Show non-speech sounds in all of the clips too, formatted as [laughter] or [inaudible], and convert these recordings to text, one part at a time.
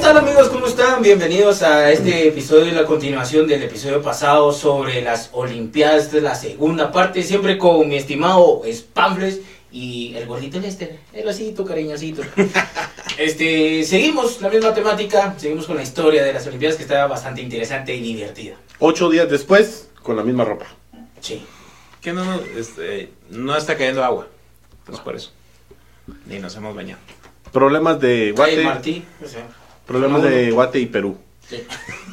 tal amigos? ¿Cómo están? Bienvenidos a este episodio, la continuación del episodio pasado sobre las Olimpiadas de la segunda parte, siempre con mi estimado Spamfles y el gordito Lester, el osito cariñosito. [laughs] Este, seguimos la misma temática, seguimos con la historia de las Olimpiadas que está bastante interesante y divertida. Ocho días después, con la misma ropa. Sí. Que no, este, no está cayendo agua. Entonces por eso. Ni nos hemos bañado. Problemas de Ay, Guate. Martí, o sea, Problemas de Guate y Perú. sí.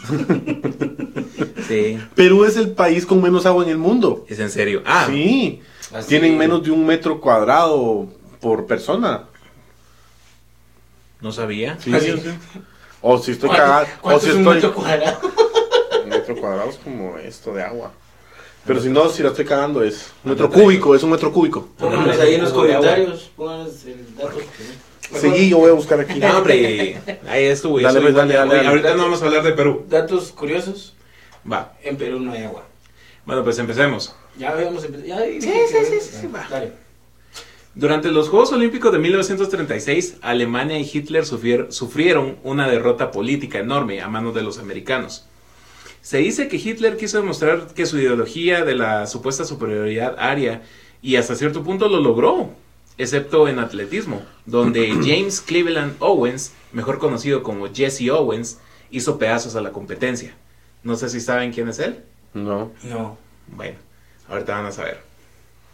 [laughs] Sí. Perú es el país con menos agua en el mundo. Es en serio. Ah, Sí. Así- Tienen menos de un metro cuadrado por persona. no sabía. Sí, sí. O si estoy ¿Cuánto- cagado. O si es un estoy. metro cuadrado? [laughs] Un metro cuadrado es como esto de agua. Pero si no, si la estoy cagando es un metro Ándate. cúbico, es un metro cúbico. Pónganos ahí en los comentarios, pónganos el dato. Seguí, yo voy a buscar aquí. No, hombre. Ahí estuvo. Dale, pues, dale, dale, dale. Ahorita no vamos a hablar de Perú. Datos curiosos, Va. en Perú no hay agua. Bueno, pues empecemos. Ya habíamos empezado. Sí, sí, sí, sí, sí, va. Dale. Durante los Juegos Olímpicos de 1936, Alemania y Hitler sufrieron una derrota política enorme a manos de los americanos. Se dice que Hitler quiso demostrar que su ideología de la supuesta superioridad aria y hasta cierto punto lo logró, excepto en atletismo, donde [clears throat] James Cleveland Owens, mejor conocido como Jesse Owens, hizo pedazos a la competencia. No sé si saben quién es él. No. No, Bueno, ahorita van a saber.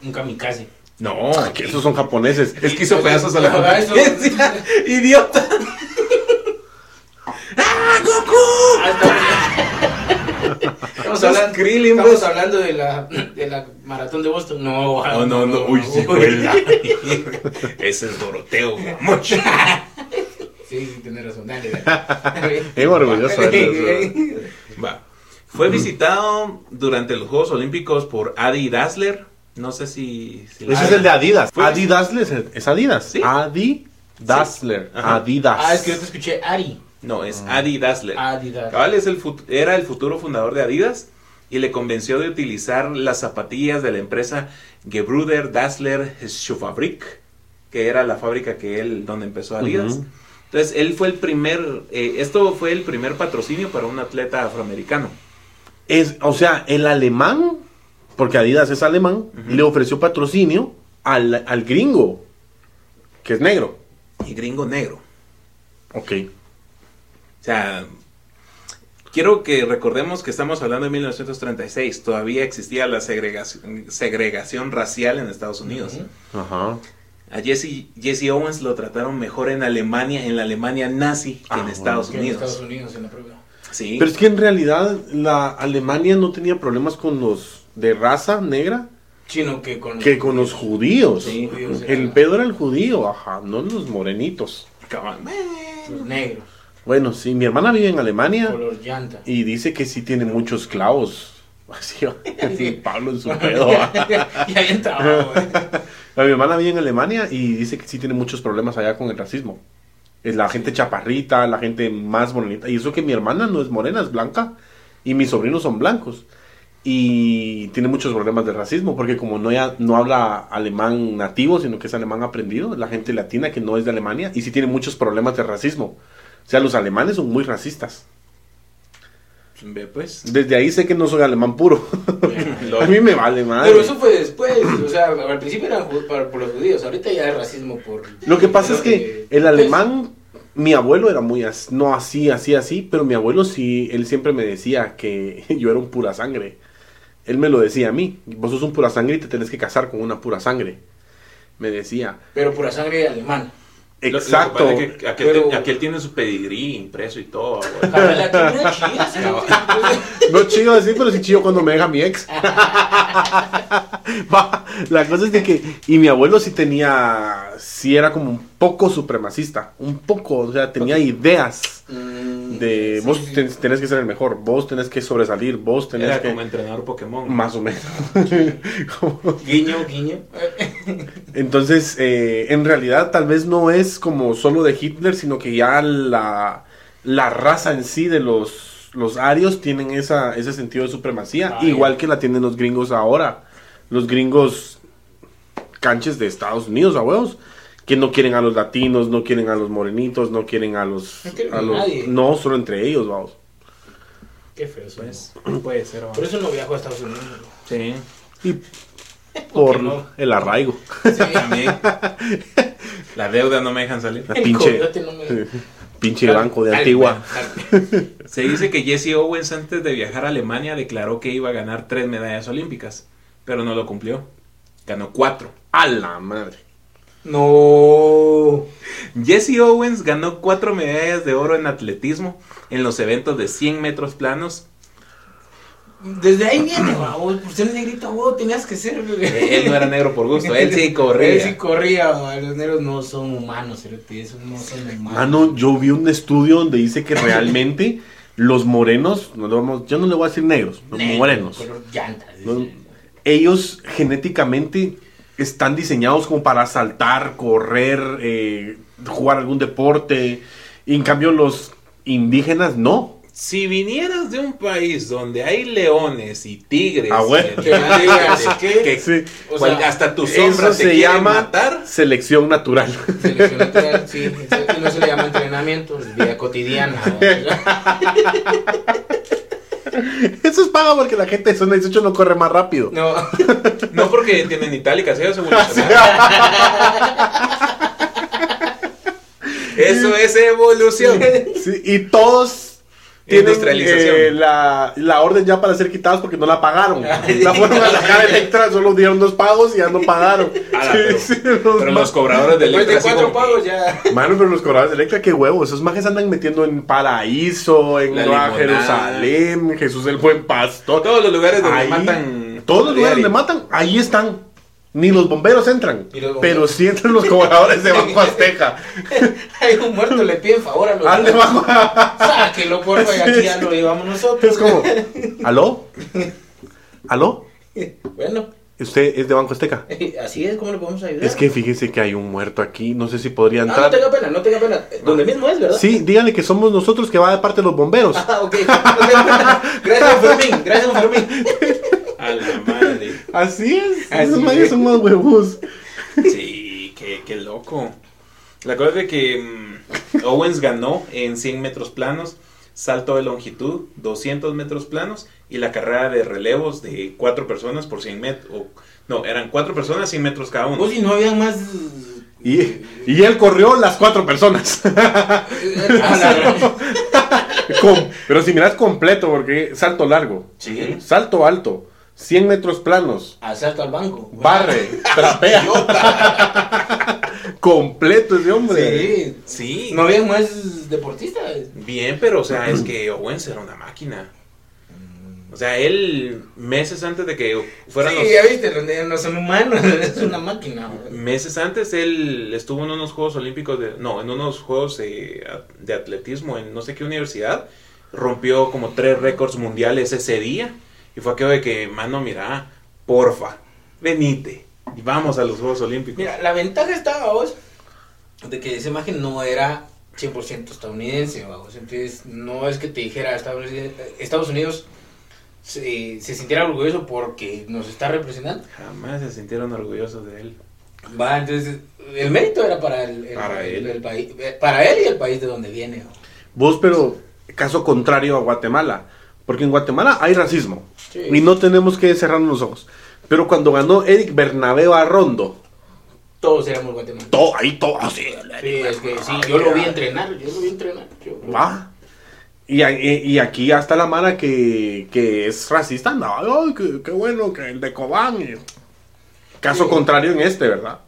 un kamikaze. No, Que esos son japoneses. es que hizo pedazos a la [laughs] Ah, competencia. [laughs] ¡Idiota! ¡Ah, Goku! Estamos Sos hablando, Krillin, estamos vos. hablando de la, de la maratón de Boston. No, Oh, no, no, uy, sí, uy. fue la- Ese es Doroteo, mucho. [laughs] Sí, sí, tienes razón. Dale, dale. [laughs] Bien orgulloso de eso. Va. Fue visitado durante los Juegos Olímpicos por Adi Dassler. No sé si. si Ese es el de Adidas. Fue- Adidas es Adidas. Sí. Adi Dassler. Ajá. Adidas. Ah, es que yo te escuché Ari. No, es Adi Dassler. Adidas. Cabal es el era el futuro fundador de Adidas y le convenció de utilizar las zapatillas de la empresa Gebruder Dassler Schuhfabrik, que era la fábrica que él donde empezó Adidas. Entonces él fue el primer, eh, esto fue el primer patrocinio para un atleta afroamericano. Es, o sea, el alemán, porque Adidas es alemán, le ofreció patrocinio al, al gringo, que es negro. Y gringo negro. Ok. O sea, quiero que recordemos que estamos hablando de 1936. Todavía existía la segregación, segregación racial en Estados Unidos. Ajá. A Jesse, Jesse Owens lo trataron mejor en Alemania, en la Alemania nazi, que Ah, en Estados Que en Unidos. Estados Unidos en la prueba. Sí. Pero es que en realidad la Alemania no tenía problemas con los de raza negra Chino que con que con los judíos. Sí. judíos El pedo era el judío, ajá, no los morenitos. Los negros, Bueno, sí, mi hermana vive en Alemania y dice que sí tiene muchos clavos. [laughs] Así, [laughs] así, Pablo en su [laughs] pedo. y ahí entraba, güey. Mi hermana vive en Alemania y dice que sí tiene muchos problemas allá con el racismo. Es la gente chaparrita, la gente más morenita. Y eso que mi hermana no es morena, es blanca. Y mis sobrinos son blancos. Y tiene muchos problemas de racismo porque como no, ya, no habla alemán nativo, sino que es alemán aprendido, la gente latina que no es de Alemania, y sí tiene muchos problemas de racismo. O sea, los alemanes son muy racistas. Pues. Desde ahí sé que no soy alemán puro. [laughs] A mí me vale madre. Pero eso fue después, o sea, al principio eran ju- por, los judíos, ahorita ya es racismo por... Lo que pasa es que el alemán, mi abuelo era muy, as- no así, así, así, pero mi abuelo sí, él siempre me decía que [laughs] yo era un pura sangre. Él me lo decía a mí, vos sos un pura sangre y te tenés que casar con una pura sangre. Me decía, Pero pura sangre alemana. Exacto. Lo- lo que pasa es que aquel, Pero- aquel tiene su pedigrí impreso y todo. ¿sí? No chido decir, pero sí chido cuando me deja mi ex. [laughs] La cosa es de que, y mi abuelo sí tenía, sí era como un poco supremacista, un poco, o sea, tenía ideas Mm, de sí, vos sí. ten- tenés que ser el mejor, vos tenés que sobresalir, vos tenés Era que... como entrenador Pokémon. Más o menos. [laughs] Guiño, guiño. [laughs] Entonces, eh, en realidad tal vez no es como solo de Hitler, sino que ya la, la raza en sí de los, los arios tienen esa, ese sentido de supremacía, Ah, igual que la tienen los gringos ahora. Los gringos canches de Estados Unidos, a huevos, Que no quieren a los latinos, no quieren a los morenitos, no quieren a los... No quieren a los- nadie. no, solo entre ellos, vamos. Qué feo eso. Pues, puede ser. Por eso no viajo a Estados Unidos. Sí. Y [laughs] por no? el arraigo. Sí. También. [laughs] La deuda no me dejan salir. La El pinche, no me- pinche banco de Antigua. [laughs] Se dice que Jesse Owens antes de viajar a Alemania declaró que iba a ganar tres medallas olímpicas, pero no lo cumplió. Ganó cuatro. A la madre. No. Jesse Owens ganó cuatro medallas de oro en atletismo en los eventos de 100 metros planos. Desde ahí viene, vos, por ser negrito, vos tenías que ser. Él no era negro por gusto, él sí corría. Él sí corría, va, los negros no son humanos, esos no son humanos. Ah, no, yo vi un estudio donde dice que realmente los morenos, no vamos, yo no le voy a decir negros, los Negro, morenos, color llantas. No, ellos genéticamente están diseñados como para saltar, correr, eh, jugar algún deporte. Y en cambio los indígenas no. Si vinieras de un país donde hay leones y tigres, Ah, bueno. y animales [laughs] ¿Qué? que Sí. O sea, hasta tu Eso sombra te se llama matar. selección natural. Selección natural, sí, eso- no se le llama entrenamiento, es vida cotidiana. [laughs] Eso es paga porque la gente de zona 18 no corre más rápido. No, [laughs] No porque tienen itálicas, ellos evolucionaron. Eso es evolución. Sí, y todos tienen Industrialización. eh, la, la orden ya para ser quitados porque no la pagaron. La fueron a sacar [laughs] Electra, solo dieron dos pagos y ya no pagaron. Ala, Sí, pero- sí, Pero los cobradores de después Electra de cuatro como pagos ya. Mano, pero los cobradores de Electra, qué huevos. Esos majes andan metiendo en Paraíso, en Nueva. Jerusalén, Jesús el Buen Pastor. Todos los lugares donde Ahí, matan. Todos los lugares donde matan, ahí están. Ni los bomberos entran. Ni los bomberos. Pero sí entran los cobradores de Banco [laughs] Azteca. [laughs] Hay un muerto, le piden favor a los Al de Banco Sáquelo, porfa, y [laughs] aquí ya lo llevamos nosotros. Es como, ¿aló? ¿Aló? Bueno, ¿Usted es de Banco Azteca? así es como le podemos ayudar. Es que fíjese que hay un muerto aquí, no sé si podría Ah, no entrar. tenga pena, no tenga pena. Donde mismo es, ¿verdad? Sí, dígale que somos nosotros que va de parte de los bomberos. Ah, ok. No. Gracias, Fermín. Gracias, Fermín. Así es, Así esos es. son más huevos. Sí, qué, qué loco. La cosa es de que mm, Owens ganó en 100 metros planos, salto de longitud, 200 metros planos y la carrera de relevos de 4 personas por 100 metros. No, eran 4 personas, 100 metros cada uno. Vos si no había más. Y, y él corrió las cuatro personas. [laughs] Ah, [laughs] pero si miras completo, porque salto largo, Sí. salto alto, 100 metros planos, Asalto al banco. barre, [laughs] trapea. completo ese hombre. Sí. Sí, No había más deportistas. bien, pero o sea, es que Owens era una máquina. O sea, él meses antes de que fueran sí, los... ya viste, no son humanos, [laughs] es una máquina. güey. Meses antes él estuvo en unos Juegos Olímpicos, de, no, en unos Juegos eh, de atletismo en no sé qué universidad. Rompió como tres récords mundiales ese día. Y fue aquello de que, mano, mira, porfa, venite. Y vamos a los Juegos Olímpicos. Mira, la ventaja estaba, vos, de que esa imagen no era 100% estadounidense, vamos. Entonces, no es que te dijera Estados Unidos, Estados Unidos se, se sintiera orgulloso porque nos está representando. Jamás se sintieron orgullosos de él. Va, entonces, el mérito era para el, el- Para el- él. el país, eh, para él y el país de donde viene. Vos, pero caso contrario a Guatemala. Porque en Guatemala hay racismo. Sí. Y no tenemos que cerrarnos los ojos. Pero cuando ganó Eric Bernabé Arrondo, Todos éramos guatemaltecos. todo, ahí todo así. Sí, es que sí, yo lo vi entrenar, yo lo vi entrenar. yo- Va. Y, a- y- aquí hasta la mara que, que es racista, no, ay, qué, qué bueno que el de Cobán. Caso Sí. contrario en este, ¿verdad?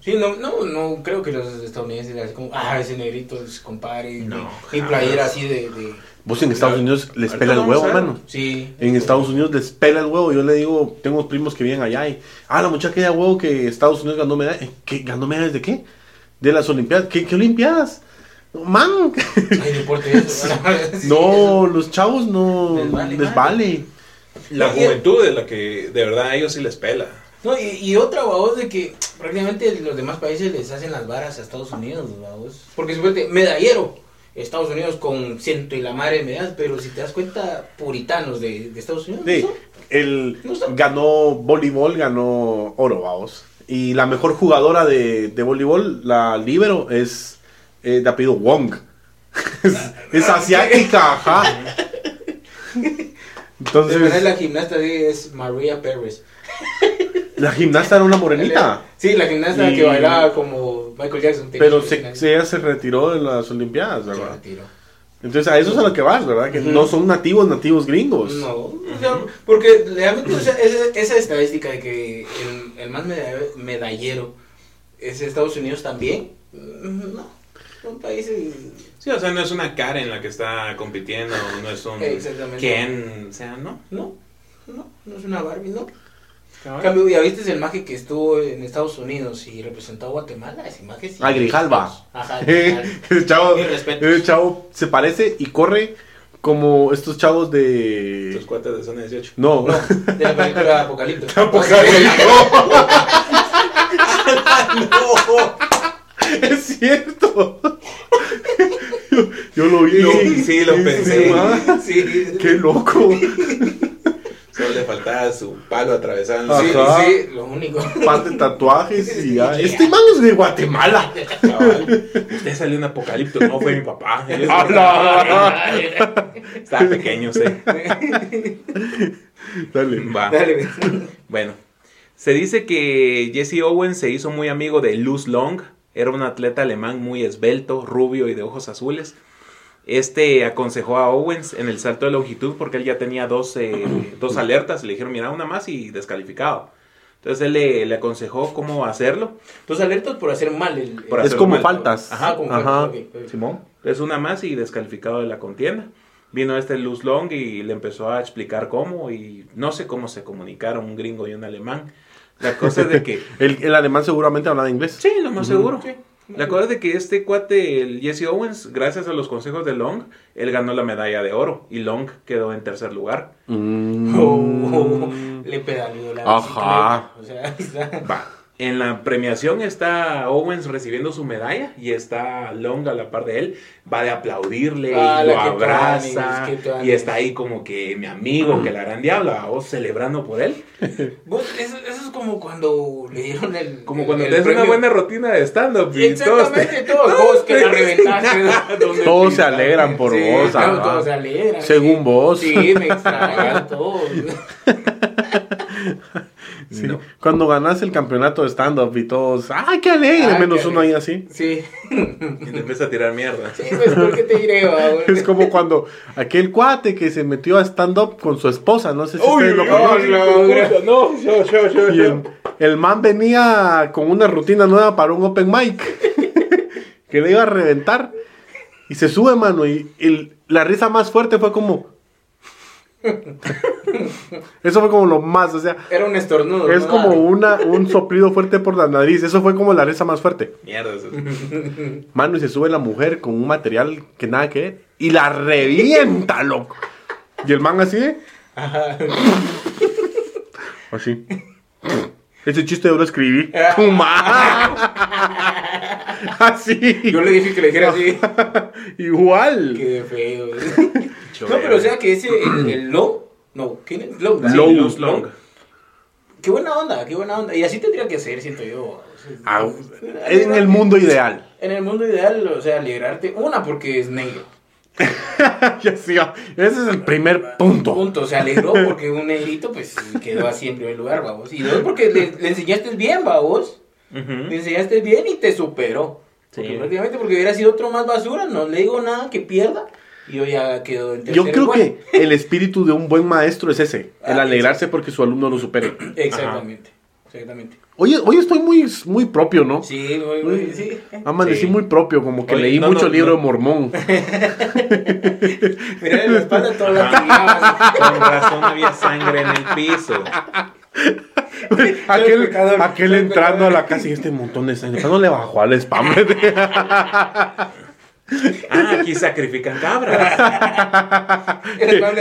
Sí, no, no, no creo que los estadounidenses así como, ah, ese negrito compadre, No, y playera así de, de- Vos en Estados Unidos les pela el huevo, a ver. mano. sí. En Estados Unidos les pela el huevo. Yo le digo, tengo primos que viven allá y, ah, la muchacha que da huevo que Estados Unidos ganó medallas. Eh, ¿Qué? ¿Ganó medallas de qué? De las Olimpiadas. ¿Qué, qué Olimpiadas? No, Man. Hay deporte eso. [laughs] [laughs] Sí, no, los chavos no Les vale les madre. vale. La juventud es la que de verdad a ellos sí les pela. No, y, y otra, babos, de que prácticamente los demás países les hacen las varas a Estados Unidos, babos. Porque supuestamente, medallero, Estados Unidos con ciento y la madre de medallas, pero si te das cuenta, puritanos de, de Estados Unidos. Sí, está- ganó voleibol, ganó oro, vamos. Y la mejor jugadora de, de voleibol, la libero, es eh, de apellido Wong. [laughs] es, es asiática, ajá. Entonces, la gimnasta es María Pérez. la gimnasta era una morenita. Sí, la gimnasta Y- que bailaba como Michael Jackson. Pero tenía- se, se- ella se retiró de las Olimpiadas, se ¿verdad? retiró. Entonces a eso es a lo que vas, ¿verdad? Que no son nativos, nativos gringos. No, o sea, porque realmente o sea, esa, esa estadística de que el, el más meda- medallero es Estados Unidos también, no, son países... Sí, o sea, no es una cara en la que está compitiendo, no es un Exactamente. Ken, o sea, ¿no? No, no, no es una Barbie, no. En cambio, ya viste el maje que estuvo en Estados Unidos y representó a Guatemala, ese maje sí. Ah, Grijalva. Ajá, [laughs] Grijalva. ese, chavo, ese chavo se parece y corre como estos chavos de... Tus cuates de zona 18. No, No, de la película Apocalipto. [laughs] [laughs] es cierto. yo, yo lo vi. Sí lo pensé. Sí, Qué loco. Solo le faltaba su palo atravesando. Sí, sí, lo único. Par de tatuajes y ya. Este man es de Guatemala. Cabal. Usted salió en Apocalipto, no fue mi papá. [laughs] Él es- ¡Hala! Estaba pequeño, sí. Dale. Va. Dale. Bueno, se dice que Jesse Owens se hizo muy amigo de Luz Long. Era un atleta alemán muy esbelto, rubio y de ojos azules. Este aconsejó a Owens en el salto de longitud porque él ya tenía dos, eh, [clears throat] dos alertas. Le dijeron, mira, una más y descalificado. Entonces él le, le aconsejó cómo hacerlo. Tus alertas por hacer mal el. Por Es hacer como mal. faltas. Ajá, como Ajá. faltas, ok, ok. Simón. Es una más y descalificado de la contienda. Vino este Luz Long y le empezó a explicar cómo y no sé cómo se comunicaron un gringo y un alemán. La cosa es de que... [laughs] El, el alemán seguramente hablaba inglés. Sí, lo más Ujú. seguro. Sí. La cosa es de que este cuate, el Jesse Owens, gracias a los consejos de Long, él ganó la medalla de oro y Long quedó en tercer lugar. Mm. [laughs] Oh, le pedaleó la Ajá. bicicleta. O sea, [laughs] está. Va. En la premiación está Owens recibiendo su medalla y está Long a la par de él. Va de aplaudirle, Ah, y lo abraza y está ahí como que mi amigo, que la gran diabla, vos celebrando por él. [laughs] Vos, eso, eso es como cuando le dieron el. Como el- cuando el te das una buena rutina de stand-up. Exactamente, todos todos. Vos [laughs] que la reventaste. [laughs] Todos se alegran por Sí, vos, claro, todos se alegran. Según sí. vos. Sí, me extrañan todos. Sí. No. Cuando ganas el campeonato de stand-up y todos, ¡ay, qué alegre! Ah, Menos qué uno ahí así. Sí. Y te empieza a tirar mierda. Sí, pues, ¿por qué te diré? [laughs] Es como cuando aquel cuate que se metió a stand-up con su esposa, no sé si Uy, ustedes lo conocen. no, yo, yo, yo, Y el, el man venía con una rutina nueva para un open mic [laughs] que le iba a reventar. Y se sube, mano, y el- la risa más fuerte fue como... Eso fue como lo más, o sea, Era un estornudo. es ¿no? como una, un soplido fuerte por la nariz. Eso fue como la risa más fuerte. Mierda. eso es- [laughs] Mano, y se sube la mujer con un material que nada que ver y la revienta, loco. Y el man así, ¿eh? Ajá. [laughs] Así. Ese chiste yo lo escribí. Ah. [laughs] Así. Yo le dije que le dijera así. Igual. Qué feo. No, pero o sea que ese, el, el low. No, ¿quién es? Low. Sí, Low. Long. Qué buena onda, qué buena onda. Y así tendría que ser, siento yo. Ah, en el mundo ideal. En el mundo ideal, o sea, alegrarte. Una, porque es negro. [laughs] Ya sí. Ese es el primer punto. Punto. Se alegró porque un negrito, pues, quedó así en primer lugar, vamos. Y dos, porque le, le enseñaste bien, vamos. Ujú. Le enseñaste bien y te superó. Sí. Porque prácticamente porque hubiera sido otro más basura, no le digo nada que pierda. Y yo ya quedo en Yo creo lugar. que el espíritu de un buen maestro es ese, el Ah, alegrarse porque su alumno lo supere. [clears throat] Exactamente. Exactamente. Hoy, hoy estoy muy, muy propio, ¿no? Sí, muy, muy, sí. Amanecí Sí. muy propio, como que Oye, leí no, mucho no, libro no. de Mormón. [laughs] [laughs] Mira en la espalda toda la tirada. Con razón había sangre en el piso. [laughs] aquel, pecador, aquel entrando pecador. a la casa y este montón de sangre. No le bajó al spam. Ah, aquí sacrifican cabras. [laughs]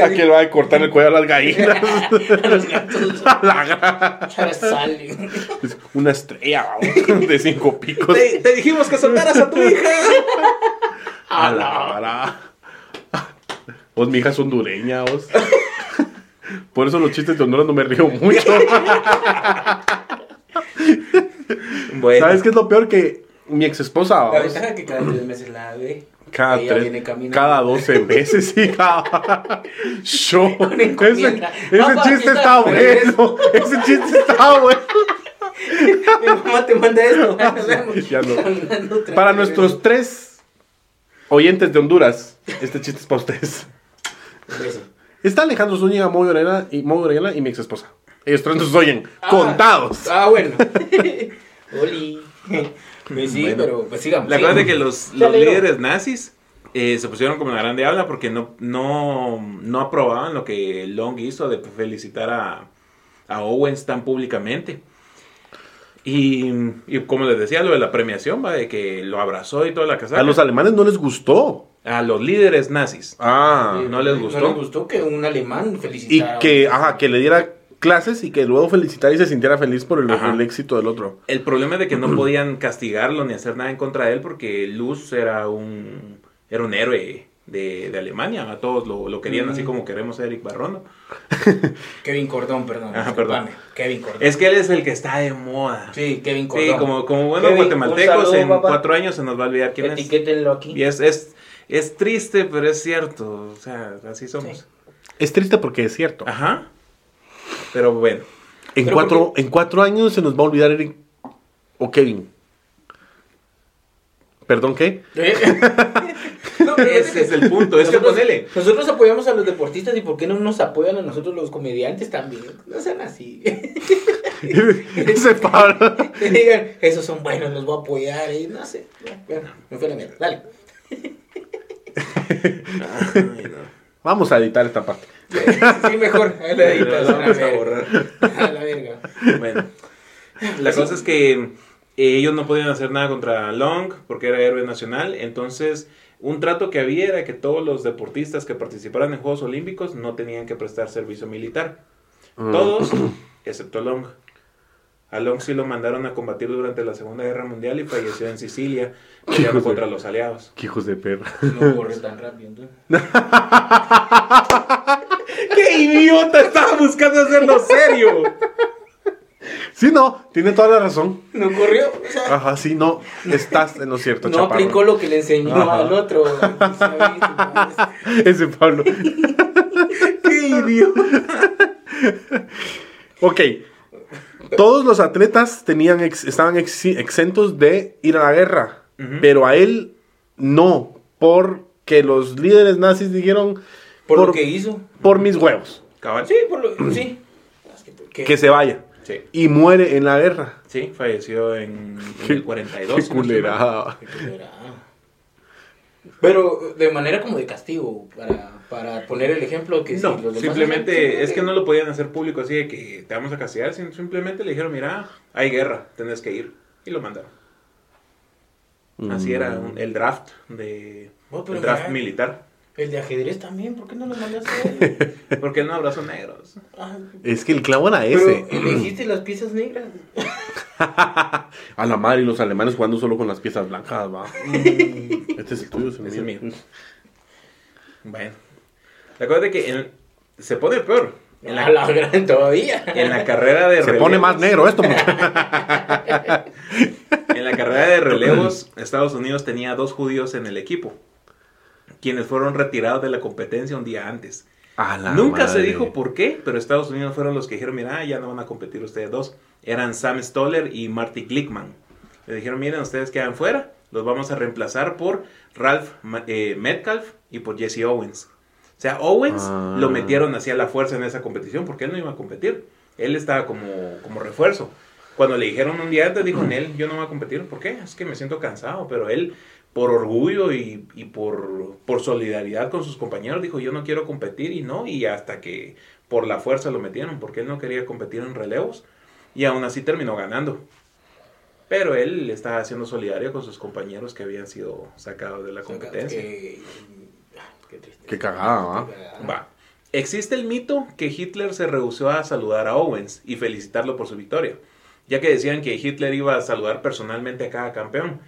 aquel va a cortar el cuello a las gallinas. [laughs] A los gatos. A la. Es Una estrella vamos, de cinco picos. Te, te dijimos que soltaras a tu hija. A la vara. Vos, mi hija es hondureña, vos. Por eso los chistes de Honduras no me río mucho. Bueno. ¿Sabes qué es lo peor? Que mi ex esposa, La ventaja es que cada tres meses la ve. cada, Ella tres- viene caminando. cada 12 [laughs] meses, sí, cada... Show. Ese, encomienda. ese Papá, chiste está bueno. Ese chiste está bueno. [laughs] Mi mamá te manda esto. [laughs] Ya no. Para nuestros tres oyentes de Honduras, este chiste es para ustedes. Está Alejandro Zúñiga, Moy Orellana y, Moy Orellana y mi ex esposa. Ellos tres nos oyen, Ah. contados. Ah, bueno. Oli. Pues sí, Bueno. pero pues sigamos. La cosa es que los, los líderes nazis eh, se pusieron como la grande habla porque no, no, no aprobaban lo que Long hizo de felicitar a, a Owens tan públicamente. Y, y como les decía, lo de la premiación, va, de que lo abrazó y toda la casa. A los alemanes no les gustó. A los líderes nazis. Ah. no les gustó. No les gustó que un alemán Y felicitara. que, ajá, que le diera clases y que luego felicitara y se sintiera feliz por el, éxito del otro. El problema es de que no podían castigarlo ni hacer nada en contra de él porque Luz era un, era un héroe de, de Alemania. A todos lo, lo querían así Mm. como queremos a Eric Barrono. [laughs] Kevin Cordón, perdón. Ajá, discúlpame. Kevin Cordón. Es que él es el que está de moda. Sí, Kevin Cordón. Sí, como, como buenos Kevin, guatemaltecos, saludo, en papá. cuatro años se nos va a olvidar quién es. Etiquétenlo aquí. Y es, es, es triste, pero es cierto. O sea, así somos. Sí. Es triste porque es cierto. Ajá. Pero bueno. En, Pero cuatro, en cuatro años se nos va a olvidar Eric o Kevin. ¿Perdón qué? [laughs] No, pero Ese es el punto. Es que nosotros, ponele. nosotros apoyamos a los deportistas y ¿por qué no nos apoyan a nosotros los comediantes también? No sean así. [laughs] Ese Pablo. [laughs] Que digan, esos son buenos, los voy a apoyar. Y no sé. Bueno, me fue la mierda. Dale. Ay, no. Vamos a editar esta parte. Sí, mejor. A la editas, a vamos a verga. borrar. [laughs] A la verga. Bueno, la cosa es que eh, ellos no podían hacer nada contra Long porque era héroe nacional. Entonces, un trato que había era que todos los deportistas que participaran en Juegos Olímpicos no tenían que prestar servicio militar. Todos, excepto Long. A Long sí lo mandaron a combatir durante la Segunda Guerra Mundial y falleció en Sicilia peleando de- contra los aliados. Qué hijos de perra. No corre tan rápido. [laughs] ¡Qué idiota! Estaba buscando hacerlo serio. Sí, no, tiene toda la razón. No corrió. O sea, Ajá, sí, no, estás en lo cierto, no chaparro. aplicó lo que le enseñó Ajá. al otro. [laughs] Ese Pablo. [laughs] ¡Qué idiota! Ok. Todos los atletas tenían ex- estaban ex- exentos de ir a la guerra, pero a él no, porque los líderes nazis dijeron Por, lo que hizo. por mis huevos, Cabal. Sí, por lo sí. Que- se vaya Sí. y muere en la guerra. Sí, falleció en, el 42. Qué culerada. Qué culera. Pero de manera como de castigo, para, para poner el ejemplo que si No, los demás simplemente hacen, es que no lo podían hacer público así de que te vamos a castigar, sino simplemente le dijeron, mira, hay guerra, tenés que ir. Y lo mandaron. Así era un- el draft de Oh, el draft mira. militar. El de ajedrez también, ¿por qué no lo mandaste a él? [laughs] ¿Por qué no abrazos negros? Ah, Es que el clavo era Pero ese. elegiste las piezas negras. [laughs] A la madre y los alemanes jugando solo con las piezas blancas, va. Este es el tuyo, es mío. mío. Bueno, la cosa es de que en- se pone peor. En A la la, gran todavía. [laughs] en la carrera de Se pone relevos- más negro esto. En la carrera de relevos, Estados Unidos tenía dos judíos en el equipo, quienes fueron retirados de la competencia un día antes. A la Nunca se dijo por qué, pero Estados Unidos fueron los que dijeron, mira, ya no van a competir ustedes dos. Eran Sam Stoller y Marty Glickman. Le dijeron, miren, ustedes quedan fuera, los vamos a reemplazar por Ralph eh, Metcalf y por Jesse Owens. O sea, Owens Ah. lo metieron hacia la fuerza en esa competición porque él no iba a competir. Él estaba como, como refuerzo. Cuando le dijeron un día antes, dijo, Nel, yo no voy a competir. ¿Por qué? Es que me siento cansado. Pero él, por orgullo y, y por, por solidaridad con sus compañeros, dijo, yo no quiero competir y no. Y hasta que por la fuerza lo metieron, porque él no quería competir en relevos. Y aún así terminó ganando. Pero él estaba siendo solidario con sus compañeros que habían sido sacados de la competencia. Qué, qué triste. Qué cagada, ¿va? Qué cagada. Va. Existe el mito que Hitler se rehusó a saludar a Owens y felicitarlo por su victoria, ya que decían que Hitler iba a saludar personalmente a cada campeón,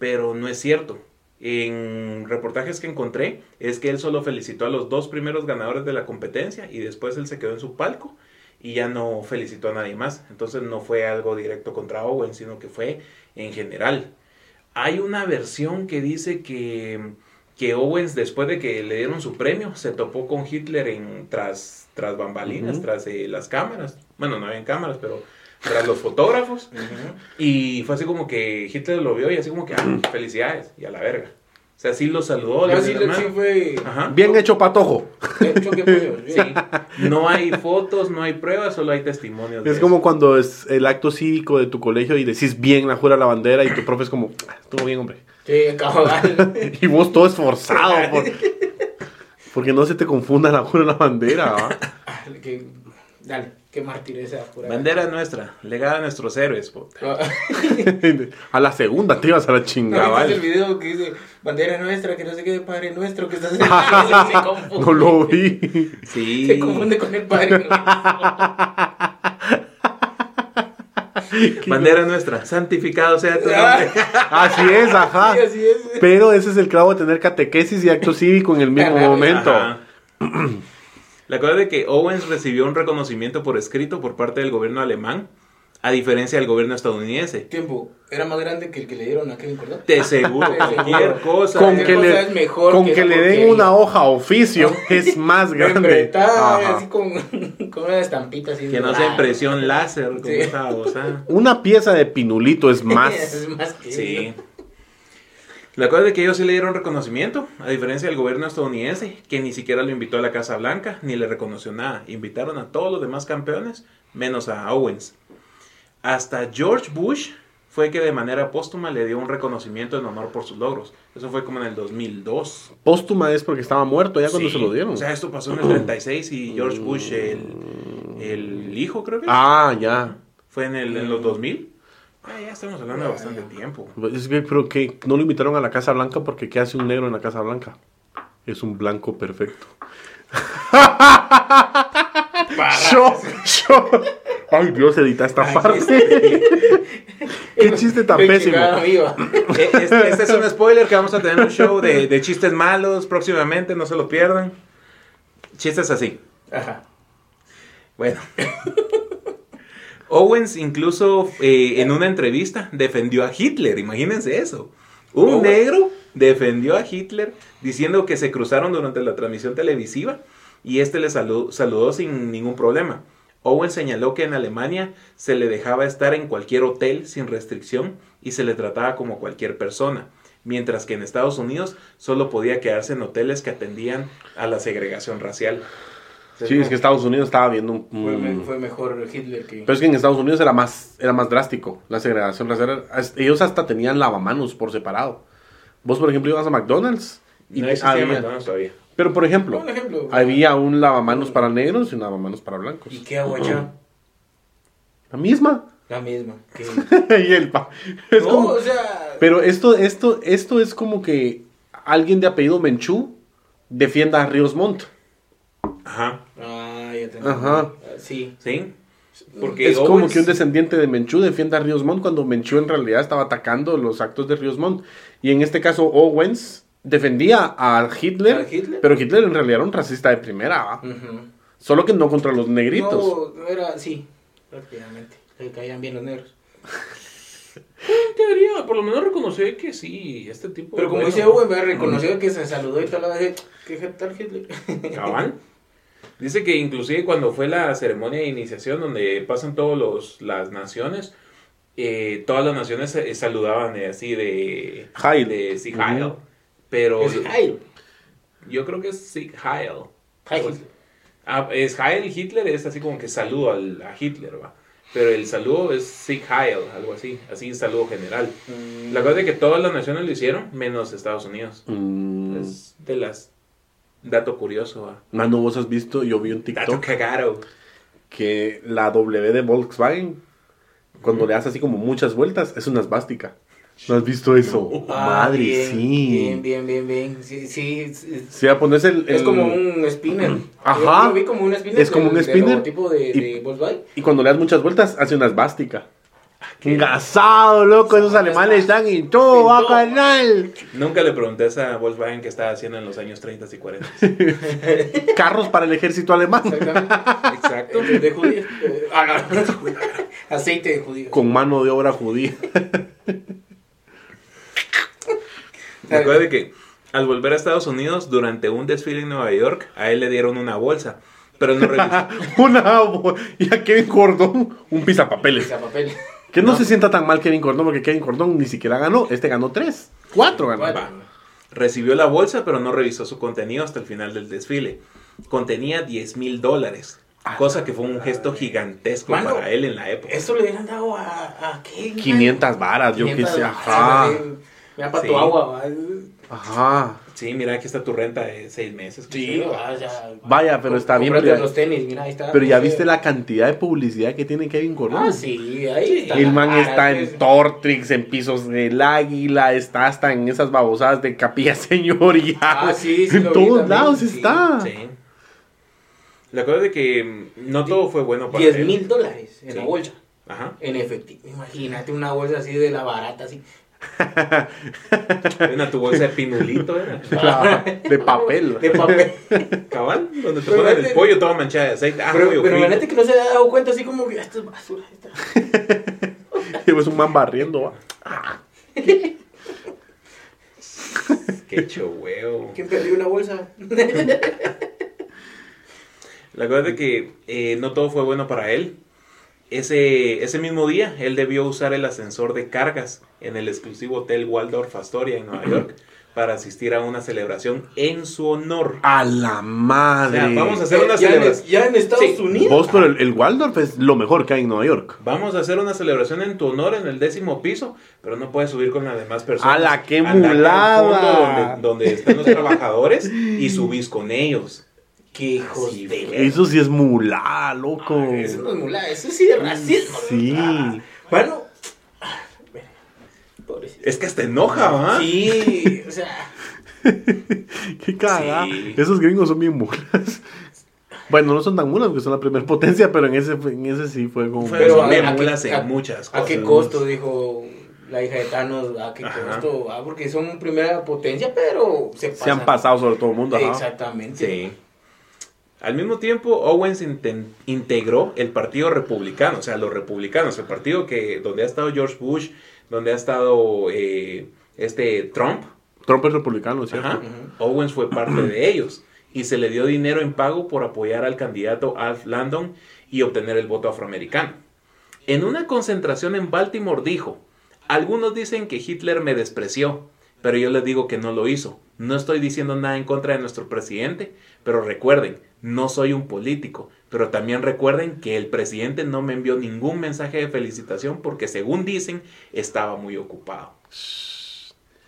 pero no es cierto. En reportajes que encontré es que él solo felicitó a los dos primeros ganadores de la competencia y después él se quedó en su palco y ya no felicitó a nadie más. Entonces no fue algo directo contra Owen, sino que fue en general. Hay una versión que dice que, que Owens, después de que le dieron su premio, se topó con Hitler en, tras, tras bambalinas, tras eh, las cámaras. Bueno, no habían cámaras, pero tras los fotógrafos. Y fue así como que Hitler lo vio y así como que, ah, felicidades, y a la verga. O sea, sí lo saludó. Ah, sí, la sí mano. fue. Ajá. Bien hecho, patojo. de hecho, que fue, Sí. No hay fotos, no hay pruebas, solo hay testimonios. de Es eso. como cuando es el acto cívico de tu colegio y decís bien la jura la bandera y tu profe es como, "Ah, estuvo bien, hombre. Sí, cabal. [laughs] Y vos todo esforzado por- [laughs] porque no se te confunda la jura la bandera. ¿va? que, dale, qué ahí. Bandera nuestra, legada a nuestros héroes. puta. [laughs] A la segunda te ibas a la ¿No chingada. viste el video que dice bandera nuestra, que no sé qué de padre nuestro, que. [laughs] [laughs] No lo vi. Sí. Se confunde con el padre nuestro. Bandera nuestra, santificado sea tu Ah. nombre. Así es, ajá. Sí, así es. Pero ese es el clavo de tener catequesis y acto cívico en el mismo Ajá. momento. [clears throat] La cosa es de que Owens recibió un reconocimiento por escrito por parte del gobierno alemán, a diferencia del gobierno estadounidense. Tiempo, era más grande que el que le dieron a Kevin Cordón. Te seguro, [laughs] cualquier cosa. Con Cualquier que cosa le, es mejor con que le den una hoja oficio [laughs] es más grande. Así con, [laughs] con una estampita así. Que no sea impresión láser, como Sí. esa. Una pieza de pinulito es más. es más que Sí. La cosa es de que ellos sí le dieron reconocimiento, a diferencia del gobierno estadounidense, que ni siquiera lo invitó a la Casa Blanca, ni le reconoció nada. Invitaron a todos los demás campeones, menos a Owens. Hasta George Bush fue que de manera póstuma le dio un reconocimiento en honor por sus logros. Eso fue como en el 2002. Póstuma es porque estaba muerto ya cuando Sí. se lo dieron. O sea, esto pasó en el 36 y George Bush, el, el hijo creo que Ah, ya. fue en, el, en los 2000. Ah, ya estamos hablando de bastante tiempo. Es que, pero que no lo invitaron a la Casa Blanca porque ¿qué hace un negro en la Casa Blanca? Es un blanco perfecto. Yo, yo. Ay, Dios, edita esta Ay, parte. Qué chiste tan pésimo. [laughs] Eh, Este, este es un spoiler que vamos a tener un show de, de chistes malos próximamente, no se lo pierdan. Chistes así. Ajá. Bueno. [laughs] Owens incluso eh, en una entrevista defendió a Hitler, imagínense eso. Un Owens. negro defendió a Hitler diciendo que se cruzaron durante la transmisión televisiva y este le salu- saludó sin ningún problema. Owen señaló que en Alemania se le dejaba estar en cualquier hotel sin restricción y se le trataba como cualquier persona, mientras que en Estados Unidos solo podía quedarse en hoteles que atendían a la segregación racial. Sí, es que Estados Unidos estaba viendo un... Fue, me- un- fue mejor Hitler que. Pero es que en Estados Unidos era más, era más drástico la segregación racial. Ellos hasta tenían lavamanos por separado. Vos, por ejemplo, ibas a McDonald's y no existía había- McDonald's todavía. Pero, por ejemplo, había un lavamanos para negros y un lavamanos para blancos. ¿Y qué hago allá? La misma. La misma. que- [laughs] y el pa- es no, como- o sea. Pero esto, esto, esto es como que alguien de apellido Menchú defienda a Ríos Montt. Ajá. Ah, ya te Ajá. Ah, Sí. ¿Sí? Porque Es como Owens- que un descendiente de Menchú defienda a Ríos Montt cuando Menchú en realidad estaba atacando los actos de Ríos Montt. Y en este caso Owens defendía a Hitler, ¿A Hitler? pero Hitler en realidad era un racista de primera. Ujú. solo que no contra los negritos. No, no era. Sí, prácticamente. Le caían bien los negros. En teoría, por lo menos reconoció que sí, este tipo... Pero como bueno, dice Owen, me reconoció que se saludó y tal vez. ¿Qué tal Hitler? Cabal. [laughs] Dice que inclusive cuando fue la ceremonia de iniciación donde pasan todos los las naciones, eh, todas las naciones eh, saludaban eh, así de Heil. de Sig Ujú. Heil. Pero Es Heil. yo creo que es Heil. Heil. Pues, Ah, es Heil Hitler, es así como que saludo al, a Hitler, va. Pero el saludo es Sig Heil, algo así, así saludo general. Mm, La cosa es que todas las naciones lo hicieron, menos Estados Unidos. Mm. Es de las... Dato curioso, va. Mano, vos has visto, yo vi un Dato TikTok cagado. que la W de Volkswagen, cuando le das así como muchas vueltas, es una esvástica. ¿No has visto eso? ah, Madre, bien, sí. Bien, bien, bien, bien. Sí, sí. Es, Si ya pones el, es como un spinner. [clears throat] Ajá. Yo lo vi como un spinner. Es como un spinner logotipo de, y- de Volkswagen. Y cuando le das muchas vueltas, hace una esvástica. Engasado, loco, esos alemanes están en todo, va canal. Nunca le pregunté a esa Volkswagen que estaba haciendo en los años 30 y 40. [laughs] Carros para el ejército alemán. Exactamente. Exacto. De, judíos. Eh, ah. Aceite de judíos. Con mano de obra judía. Me acuerdo de que al volver a Estados Unidos, durante un desfile en Nueva York, a él le dieron una bolsa. Pero no revisó. [laughs] Una bo- y a Kevin Cordón, un pisapapeles. papel. Que no, No. se sienta tan mal Kevin Cordón, porque Kevin Cordón ni siquiera ganó. Este ganó tres. Cuatro ganó. Cuatro. Recibió la bolsa, pero no revisó su contenido hasta el final del desfile. Contenía 10 mil dólares. Cosa que fue un gesto gigantesco Mano, para él en la época. Eso le hubieran dado a, a Kevin. 500 varas, yo qué 500 sé. varas, Ajá. para Sí. tu agua, va. Ajá. Sí, mira, aquí está tu renta de seis meses. Sí, va, ya. Vaya, pero está bien, pero- los tenis, mira, ahí está. Pero ya viste la cantidad de publicidad que tiene Kevin Cordón. Ah, sí, ahí está. El man Ah, está en Tortrix, en Pisos del Águila, está hasta en esas babosadas de Capilla [laughs] Señorial. Ah, sí, sí En todos lados sí. está. Sí. La cosa de que mm, no todo fue bueno para 10 él. mil dólares en Sí. la bolsa. Ajá. En efectivo. Imagínate una bolsa así de la barata, así. Una tu bolsa de pinulito, era. [laughs] Claro, de papel. De papel. Cabal, donde te ponen el pollo toda manchada de aceite. Ah, pero pero la neta que no se ha dado cuenta así como que "Ah, esto es basura. esto". [laughs] Y ves un man barriendo. ¿va? [laughs] Qué. ¿Quién perdió una bolsa? La cosa de que eh, no todo fue bueno para él. Ese, ese mismo día, él debió usar el ascensor de cargas en el exclusivo hotel Waldorf Astoria en Nueva York [clears throat] para asistir a una celebración en su honor. A la madre. O sea, vamos a hacer una ya, en, celebración. ya en Estados Sí. Unidos. Vos, pero el, el Waldorf es lo mejor que hay en Nueva York. Vamos a hacer una celebración en tu honor en el décimo piso, pero no puedes subir con las demás personas. ¡Ala, qué Andate al mulada! Donde, donde están los [laughs] trabajadores y subís con ellos. Qué hijos Sí, de. Eso sí es mulá, loco. Eso no es mula, eso sí es racismo. Sí. Ah, Bueno. Pobrecito. Es que hasta enoja, ¿va? Sí, o sea. [laughs] Qué cagada. Sí. Esos gringos son bien mulas. Bueno, no son tan mulas porque son la primera potencia, pero en ese, en ese sí fue como. Pero a ¿a en a- muchas ¿A cosas. qué costo? Dijo la hija de Thanos. ¿A qué Ajá. costo? Ah, porque son primera potencia, pero se, se han pasan. pasado sobre todo el mundo. ajá. Exactamente. Sí. Al mismo tiempo, Owens integró el Partido Republicano, o sea, los republicanos, el partido que donde ha estado George Bush, donde ha estado eh, este Trump. Trump es republicano, ¿cierto? Ajá. Owens fue parte de ellos y se le dio dinero en pago por apoyar al candidato Alf Landon y obtener el voto afroamericano. En una concentración en Baltimore dijo, algunos dicen que Hitler me despreció, pero yo les digo que no lo hizo. No estoy diciendo nada en contra de nuestro presidente, pero recuerden, no soy un político, pero también recuerden que el presidente no me envió ningún mensaje de felicitación porque según dicen estaba muy ocupado.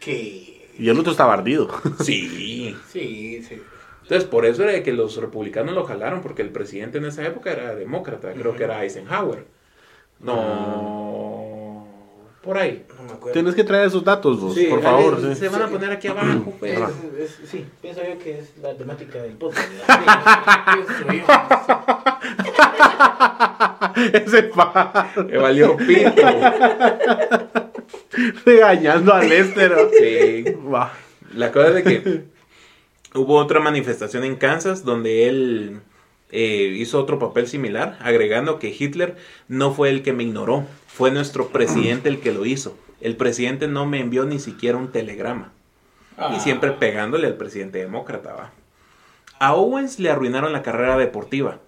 Que. Y el otro estaba ardido. [laughs] Sí. Sí, sí. Entonces, por eso era que los republicanos lo jalaron, porque el presidente en esa época era demócrata, creo que era Eisenhower. No, por ahí. No me acuerdo. Tienes que traer esos datos, vos, Sí, por ahí favor. Se sí. van a poner aquí abajo, pues. Ajá. Es- es- sí, pienso yo que es la temática del podcast. [laughs] Ese pa Me valió pito. regañando a Lester. Sí. Va. La cosa es de que hubo otra manifestación en Kansas donde él eh, hizo otro papel similar, agregando que Hitler no fue el que me ignoró, fue nuestro presidente el que lo hizo. El presidente no me envió ni siquiera un telegrama. Ah. Y siempre pegándole al presidente demócrata, va. A Owens le arruinaron la carrera deportiva.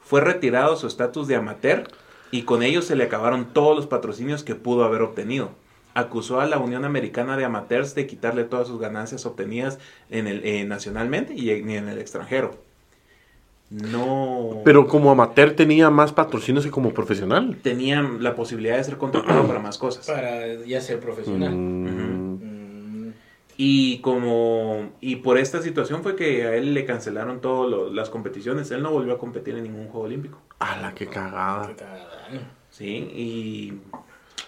Fue retirado su estatus de amateur y con ello se le acabaron todos los patrocinios que pudo haber obtenido. Acusó a la Unión Americana de Amateurs de quitarle todas sus ganancias obtenidas en el, eh, nacionalmente y en, en el extranjero. No Pero como amateur tenía más patrocinios que como profesional. tenía la posibilidad de ser contratado para más cosas. Para ya ser profesional. Mm, Mm, Y como y por esta situación fue que a él le cancelaron todas las competiciones. Él no volvió a competir en ningún juego olímpico. ¡Hala, qué cagada! qué cagada. Sí, y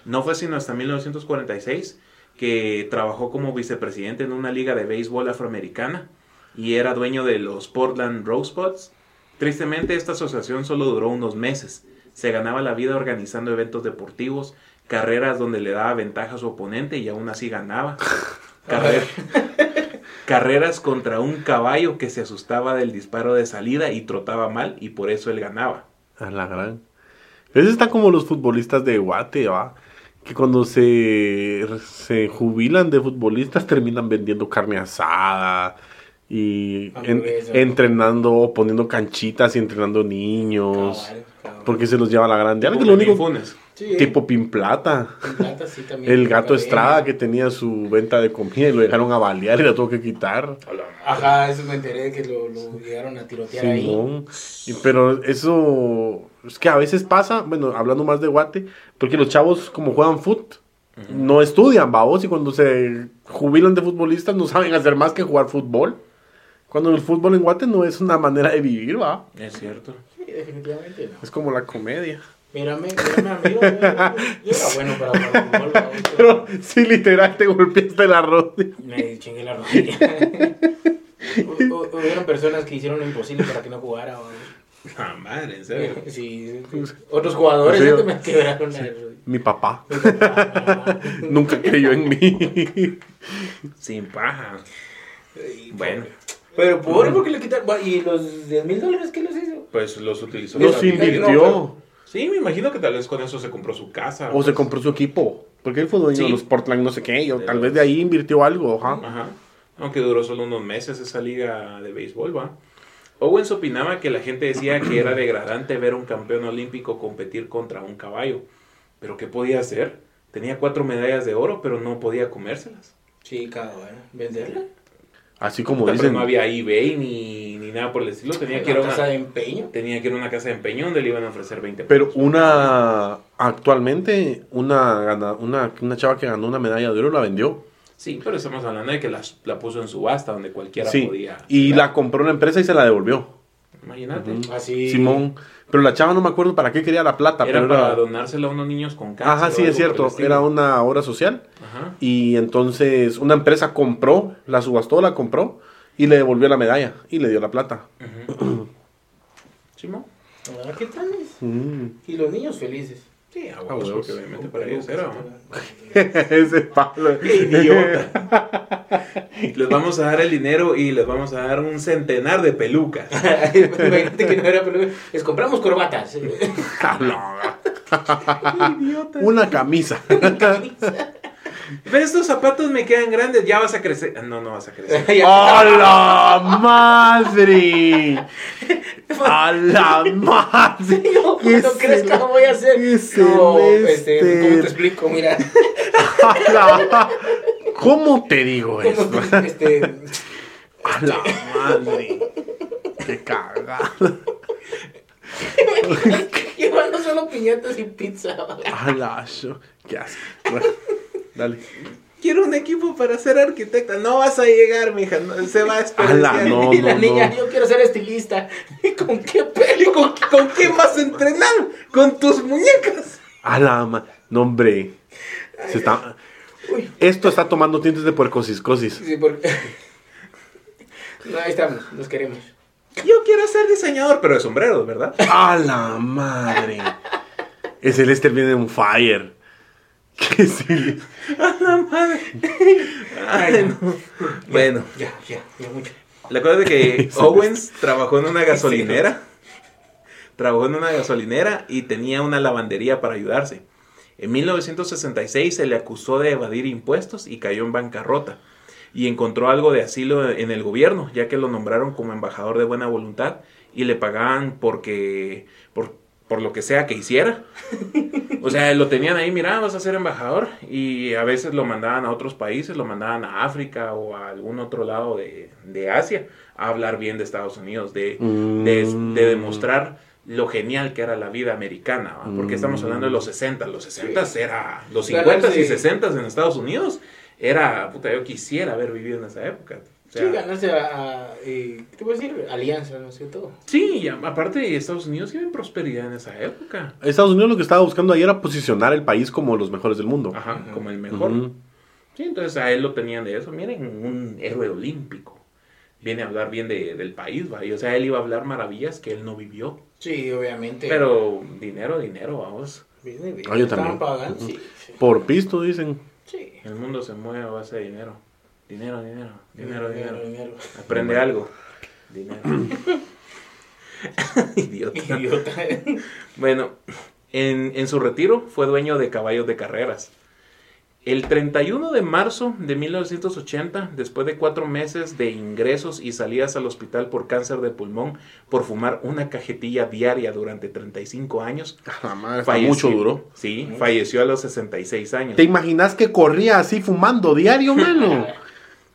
no fue sino hasta 1946 que trabajó como vicepresidente en una liga de béisbol afroamericana y era dueño de los Portland Rosebuds. Tristemente esta asociación solo duró unos meses. Se ganaba la vida organizando eventos deportivos carreras donde le daba ventaja a su oponente y aún así ganaba. [laughs] Carrer- [laughs] carreras contra un caballo que se asustaba del disparo de salida y trotaba mal y por eso él ganaba. A la gran. Eso está como los futbolistas de Guate, ¿va? Que cuando se, se jubilan de futbolistas terminan vendiendo carne asada y en- entrenando, poniendo canchitas y entrenando niños. Cabal, cabal. Porque se los lleva a la grande. Algo lo único. Sí, tipo Pin Plata. en plata sí también. El gato. Estrada que tenía su venta de comida y lo dejaron a balear y lo tuvo que quitar. Ajá, eso me enteré que lo, lo llegaron a tirotear ahí. Simón. Y- pero eso es que a veces pasa, bueno, hablando más de Guate, porque los chavos como juegan foot, no estudian, babos, y cuando se jubilan de futbolistas no saben hacer más que jugar fútbol. Cuando el fútbol en Guate no es una manera de vivir, va. Es cierto. Sí, definitivamente no. Es como la comedia. Mírame, mírame, amigo. Yo, era bueno para jugar fútbol. vamos, Pero sí, literal, te golpeaste la rodilla. Me chingué la rodilla. [laughs] Hu- hu- Hubieron personas que hicieron lo imposible para que no jugara. vamos. Ah, madre, en serio. [laughs] Sí, otros jugadores Sí. ¿sí? me quebraron la rodilla. Mi papá [laughs] nunca creyó en mí. Sin paja. Bueno, Pero pobre porque le quitaron. ¿Y los 10 mil dólares qué los hizo? pues los utilizó. Los invirtió. Sí, me imagino que tal vez con eso se compró su casa. O se pues. compró su equipo. Porque él fue dueño Sí. de los Portland, no sé qué. O tal vez de ahí invirtió algo. Ajá. Ajá. Aunque duró solo unos meses esa liga de béisbol, va. Owens opinaba que la gente decía que era degradante ver a un campeón olímpico competir contra un caballo. Pero ¿qué podía hacer? Tenía cuatro medallas de oro, pero no podía comérselas. Sí, cabrón. ¿Venderla? Así como dicen. no había eBay ni, ni nada por el estilo. Tenía que, ir a Una casa de empeño. tenía que ir a una casa de empeño donde le iban a ofrecer 20 Pero pesos. una. Actualmente, una, una, una chava que ganó una medalla de oro la vendió. Sí, pero estamos hablando de que la, la puso en subasta donde cualquiera Sí. podía. Y la compró una empresa y se la devolvió. Imagínate. Así. Simón. Pero la chava no me acuerdo para qué quería la plata. Era pero para era- donársela a unos niños con cáncer. Ajá, sí, es cierto. Era una obra social. Ajá. Y entonces una empresa compró, la subastó, la compró y le devolvió la medalla y le dio la plata. [clears throat] ¿Simón? Ah, ¿Qué tal es? Mm. Y los niños felices. Sí, a A huevos, huevos. porque obviamente para ellos era. [laughs] Ese Pablo. [laughs] ¡Qué idiota! [laughs] les vamos a dar el dinero y les vamos a dar un centenar de pelucas. Imagínate que no era peludo. Les compramos corbatas. idiota! Una camisa. Pero estos zapatos me quedan grandes, ya vas a crecer. Ah, No, no vas a crecer. ¡A la madre! [laughs] ¡A la madre! Yo, cuando ¡Qué crezca cel- voy a hacer. No, este! ¿cómo te explico? Mira, [laughs] ¡A la- ¿Cómo te digo te- este, [laughs] ¡A la madre! ¡Qué cagada! llevando solo piñatas y pizza. ¡A la ¡Qué asco! Bueno, dale. Quiero un equipo para ser arquitecta. No vas a llegar, mija. no, se va a desperdiciar. no. y la niña, yo quiero ser estilista. [laughs] ¿Y con qué pelo? ¿Con, ¿Con qué vas a entrenar? ¿Con tus muñecas? ¡A la. No, hombre. Se está... Uy, Esto está tomando tintes de puercosiscosis. sí, porque... [laughs] No, ahí estamos, los queremos. Yo quiero ser diseñador, pero de sombreros, ¿verdad? ¡A la madre! Ese Lester viene un fire. [laughs] ¿Qué sí? Ay, no. Bueno, Ya, ya, ya mucho. la cosa es que [laughs] Owens trabajó en una gasolinera. Trabajó en una gasolinera y tenía una lavandería para ayudarse. En 1966 se le acusó de evadir impuestos y cayó en bancarrota. Y encontró algo de asilo en el gobierno, ya que lo nombraron como embajador de buena voluntad y le pagaban porque por, por lo que sea que hiciera. O sea, lo tenían ahí, mira, vas a ser embajador. Y a veces lo mandaban a otros países, lo mandaban a África o a algún otro lado de, de Asia a hablar bien de Estados Unidos, de, de, Mm. de demostrar lo genial que era la vida americana. ¿va? Porque estamos hablando de los 60, los 60 era, los 50 y Ganarse- 60 en Estados Unidos, era, puta, yo quisiera haber vivido en esa época. Sea, Sí, ganarse a, a eh, ¿qué te puedo decir? Alianzas, no sé, todo. Sí, y a- aparte Estados Unidos tiene prosperidad en esa época. Estados Unidos lo que estaba buscando ahí era posicionar el país como los mejores del mundo. Ajá, como el mejor. Sí, entonces a él lo tenían de eso. Miren, un héroe olímpico. Viene a hablar bien de- del país, ¿va? Y, o sea, él iba a hablar maravillas que él no vivió. Sí, obviamente. Pero dinero, dinero, vamos. Bien, bien, Ah, yo estaban también. pagando, sí. Por pisto, dicen. Sí. El mundo se mueve a base de dinero. Dinero, dinero, dinero, dinero. dinero. Aprende algo. Dinero. [laughs] Idiota. Idiota. Bueno, en, en su retiro fue dueño de caballos de carreras. El 31 de marzo de 1980, después de cuatro meses de ingresos y salidas al hospital por cáncer de pulmón por fumar una cajetilla diaria durante 35 años, La madre, falleció. mucho duró. Sí, falleció a los 66 años. ¿Te imaginas que corría así fumando diario, mano? [laughs]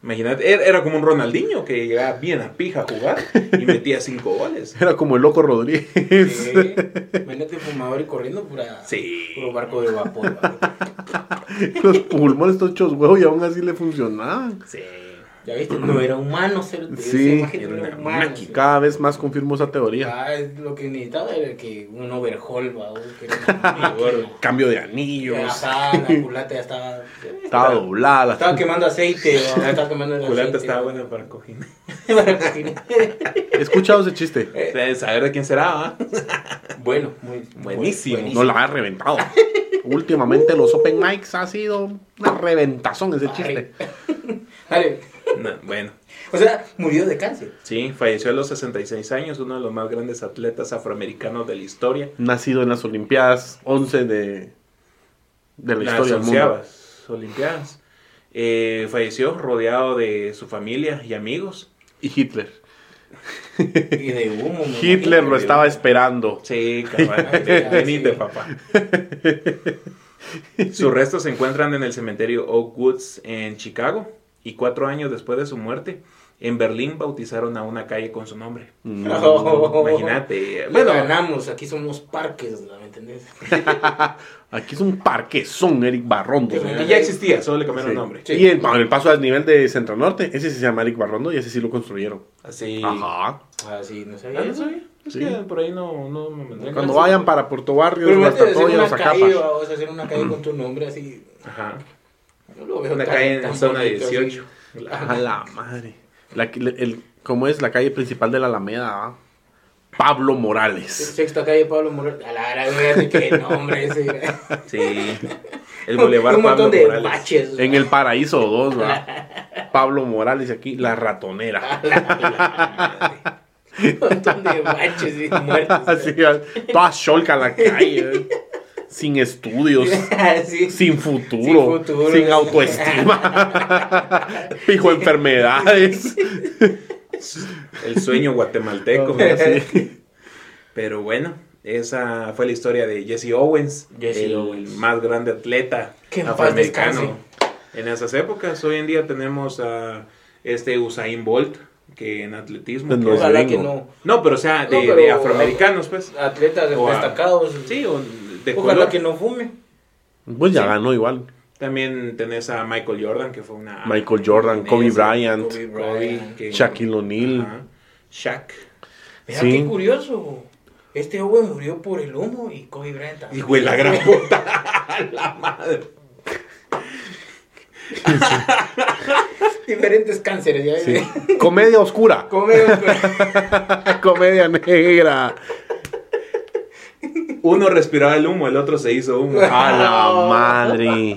Imagínate, era, era como un Ronaldinho que llegaba bien a pija a jugar y metía cinco goles. [laughs] Era como el loco Rodríguez. Sí. Imagínate fumador y corriendo pura, Sí. puro barco de vapor. ¿vale? [laughs] Los pulmones estos hechos huevos y aún así le funcionaban. Sí. Ya viste, no era humano ser. Sí, era no una humano, sí. Cada vez más confirmo esa teoría. Ah, es lo que necesitaba era que un overhaul, va, o que era [laughs] máquina. Cambio de anillos. Ajá, [laughs] la culata ya estaba. Estaba doblada. Estaba quemando aceite, va, [laughs] estaba quemando el Culata aceite. estaba buena para cojín. He escuchado ese chiste. Saber de quién será, ¿va? bueno, muy Buenísimo. No la ha reventado. Últimamente los open mics ha sido una reventazón ese chiste. Dale. No, bueno, O sea, murió de cáncer. sí, falleció a los 66 años, uno de los más grandes atletas afroamericanos de la historia. Nacido en las Olimpiadas 11 de, de la Las historia del mundo. Olimpiadas. Eh, falleció rodeado de su familia y amigos. Y Hitler. Y de humo. me [laughs] Hitler lo estaba esperando. Sí, cabal. [laughs] Venite, papá. Sus restos se encuentran en el cementerio Oak Woods en Chicago. Y cuatro años después de su muerte, en Berlín bautizaron a una calle con su nombre. Mm. Imagínate. Bueno, ganamos, aquí somos parques, ¿me entendés? [laughs] Aquí es un parquezón, Eric Barrondo. Sí, señor. ya existía, solo le cambiaron Sí. el nombre. Sí. Y en, en el paso al nivel de Centro Norte, ese sí se llama Eric Barrondo y ese sí lo construyeron. Así. Ajá. Ah, sí, no sabía. Ah, no sabía. Es Sí. que por ahí no, no me. Cuando vayan para Puerto Barrios, Pero o vete a hasta hacer Toya o una calle, Zacapa. vamos a hacer una calle con tu nombre así. Ajá. No lo veo Una tan- calle tan en zona bonito, 18. A la madre. La, el, ¿Cómo es la calle principal de la Alameda? Pablo. Morales. Sexta calle Pablo Morales. A la fíjate qué nombre ese. Sí. [laughs] El Boulevard Un montón Pablo de Morales. baches. En el Paraíso 2, va. [laughs] Pablo Morales aquí la ratonera. Un montón de baches y [laughs] muertos. Así, toda cholca la calle. Sin estudios. [laughs] Sí. Sin futuro, Sin futuro. sin autoestima, [laughs] fijo enfermedades. [laughs] El sueño guatemalteco. Sí. Pero bueno, esa fue la historia de Jesse Owens, Jesse el Owens. más grande atleta afroamericano en esas épocas. Hoy en día tenemos a este Usain Bolt, que en atletismo. No, que- Ojalá gringo. que no. no, pero o sea, de, No, pero- de afroamericanos, pues. Atletas destacados. Sí, o de Ojalá color. que no fume. Pues ya Sí. ganó igual. También tenés a Michael Jordan, que fue una... Michael Jordan, Kobe Bryant, Kobe Kobe, Bryant. que- Shaquille O'Neal. Shaq. Mira Sí. qué curioso. Este Owen murió por el humo y Kobe Bryant también. Hijo de la gran [laughs] puta. [laughs] la madre. [laughs] Diferentes cánceres. ¿ya? Sí. Comedia oscura, Come, comedia negra. Uno respiraba el humo, el otro se hizo humo. [laughs] A la madre.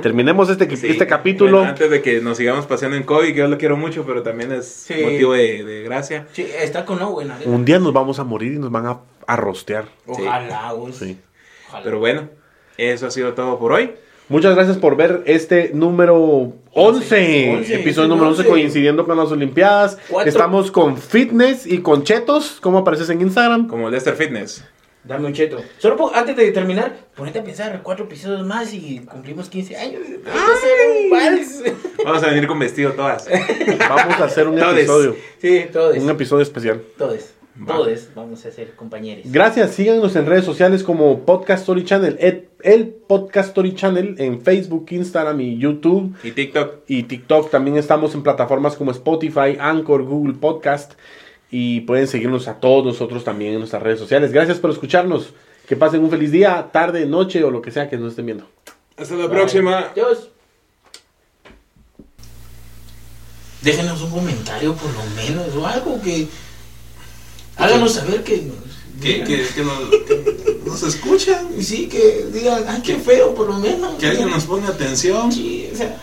Terminemos este, Sí. este capítulo. Bueno, antes de que nos sigamos paseando en Kobe, que yo lo quiero mucho, pero también es Sí. motivo de, de gracia. Sí, está con Owen. ¿no? Un día nos vamos a morir y nos van a, a rostear. Ojalá. Sí. Ojalá. Pero bueno, eso ha sido todo por hoy. Muchas gracias por ver este número 11, Once, episodio sí, número 11 once. coincidiendo con las Olimpiadas. Estamos con fitness y con chetos. ¿Cómo apareces en Instagram? Como Lester Fitness. Dame un cheto. Solo po- antes de terminar, ponete a pensar cuatro episodios más y cumplimos 15 años. Vamos a hacer un vals. Vamos a venir con vestido todas. Vamos a hacer un Todes. episodio. Sí, todos. Un episodio especial. Todos. Va. Todos vamos a ser compañeros. Gracias, síganos en redes sociales como Podcast Story Channel, el, el Podcast Story Channel en Facebook, Instagram y YouTube Y TikTok. y TikTok. También estamos en plataformas como Spotify, Anchor, Google Podcast y pueden seguirnos a todos nosotros también en nuestras redes sociales. Gracias por escucharnos. Que pasen un feliz día, tarde, noche o lo que sea que nos estén viendo. Hasta la próxima. Adiós. Déjenos un comentario por lo menos o algo que háganos saber que Que, que, [laughs] que, nos, que nos escuchan. Y sí, que digan, ay, qué feo, por lo menos. Que alguien nos ponga atención. Sí, o sea,